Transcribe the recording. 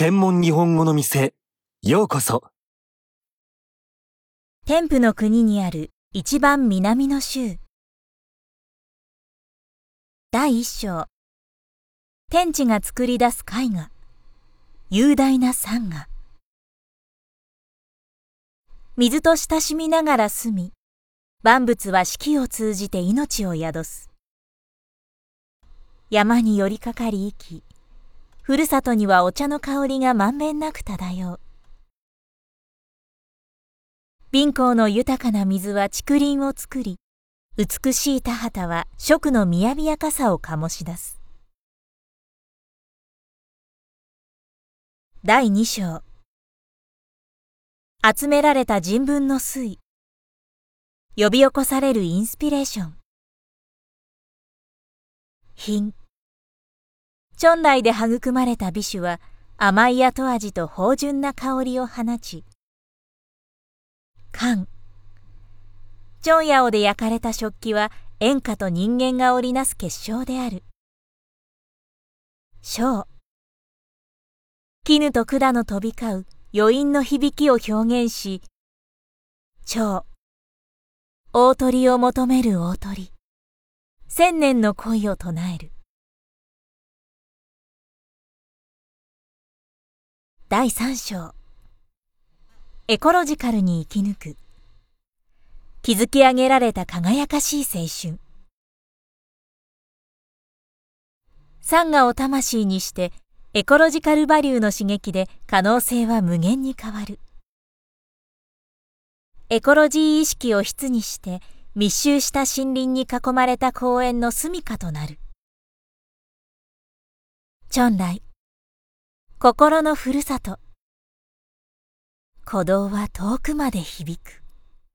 専門日本語の店、ようこそ。天賦の国にある一番南の州。第一章。天地が作り出す絵画。雄大な山河。水と親しみながら住み、万物は四季を通じて命を宿す。山に寄りかかり生き、ふるさとにはお茶の香りがまんべんなく漂う。貧乏の豊かな水は竹林を作り、美しい田畑は食の雅やかさを醸し出す。第2章集められた人文の推呼び起こされるインスピレーション品町内で育まれた美酒は甘い後味と芳醇な香りを放ち、缶。町屋をで焼かれた食器は演歌と人間が織りなす結晶である。章。絹と管の飛び交う余韻の響きを表現し、蝶。大鳥を求める大鳥。千年の恋を唱える。第3章。エコロジカルに生き抜く。築き上げられた輝かしい青春。サンガを魂にしてエコロジカルバリューの刺激で可能性は無限に変わる。エコロジー意識を筆にして密集した森林に囲まれた公園の住処となる。チョンライ。心のふるさと。鼓動は遠くまで響く。